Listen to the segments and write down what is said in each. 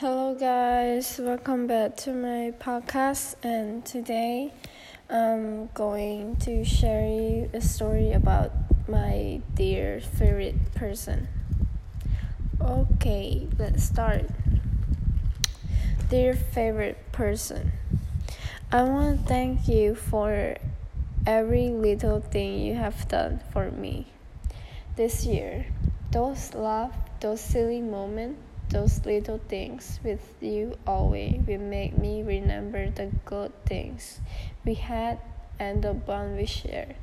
Hello, guys. Welcome back to my podcast. And today, I'm going to share you a story about my dear favorite person. Okay, let's start. Dear favorite person, I want to thank you for every little thing you have done for me this year. Those love, those silly moments those little things with you always will make me remember the good things we had and the bond we shared.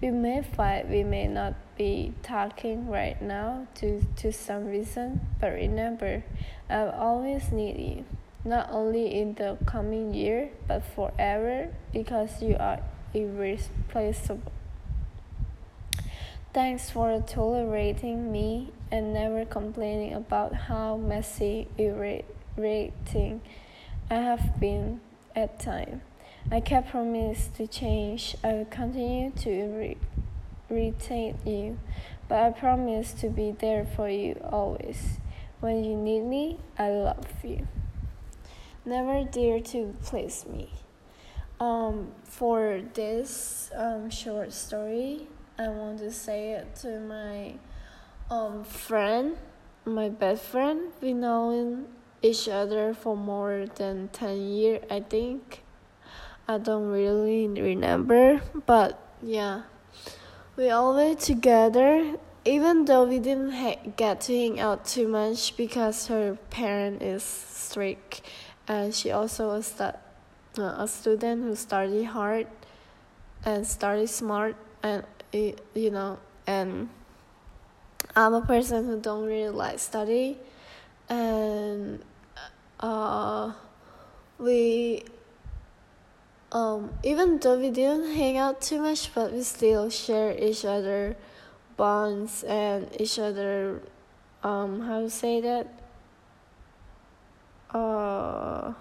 We may fight, we may not be talking right now to, to some reason, but remember, I'll always need you, not only in the coming year, but forever, because you are irreplaceable. Thanks for tolerating me and never complaining about how messy, irritating I have been at times. I kept promise to change. I will continue to irritate you, but I promise to be there for you always. When you need me, I love you. Never dare to please me. Um, for this um, short story, I want to say it to my um friend, my best friend. We known each other for more than ten years, I think. I don't really remember, but yeah, we always together. Even though we didn't ha- get to hang out too much because her parent is strict, and she also a stu- uh, a student who studied hard and studied smart and you know and i'm a person who don't really like study. And uh we um even though we didn't hang out too much but we still share each other bonds and each other um how to say that? Uh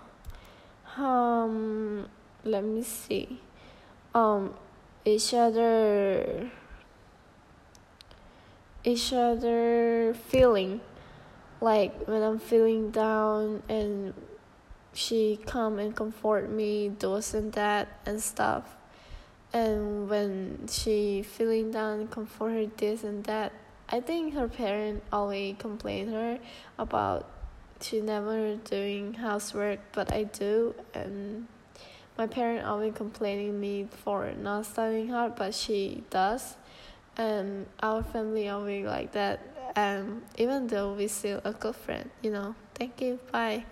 um let me see. Um each other each other feeling. Like when i'm feeling down and she come and comfort me those and that and stuff. And when she feeling down comfort her this and that. I think her parent always complain her about she never doing housework but i do and my parent always complaining me for not studying hard, but she does, and our family always like that. And even though we still a good friend, you know. Thank you. Bye.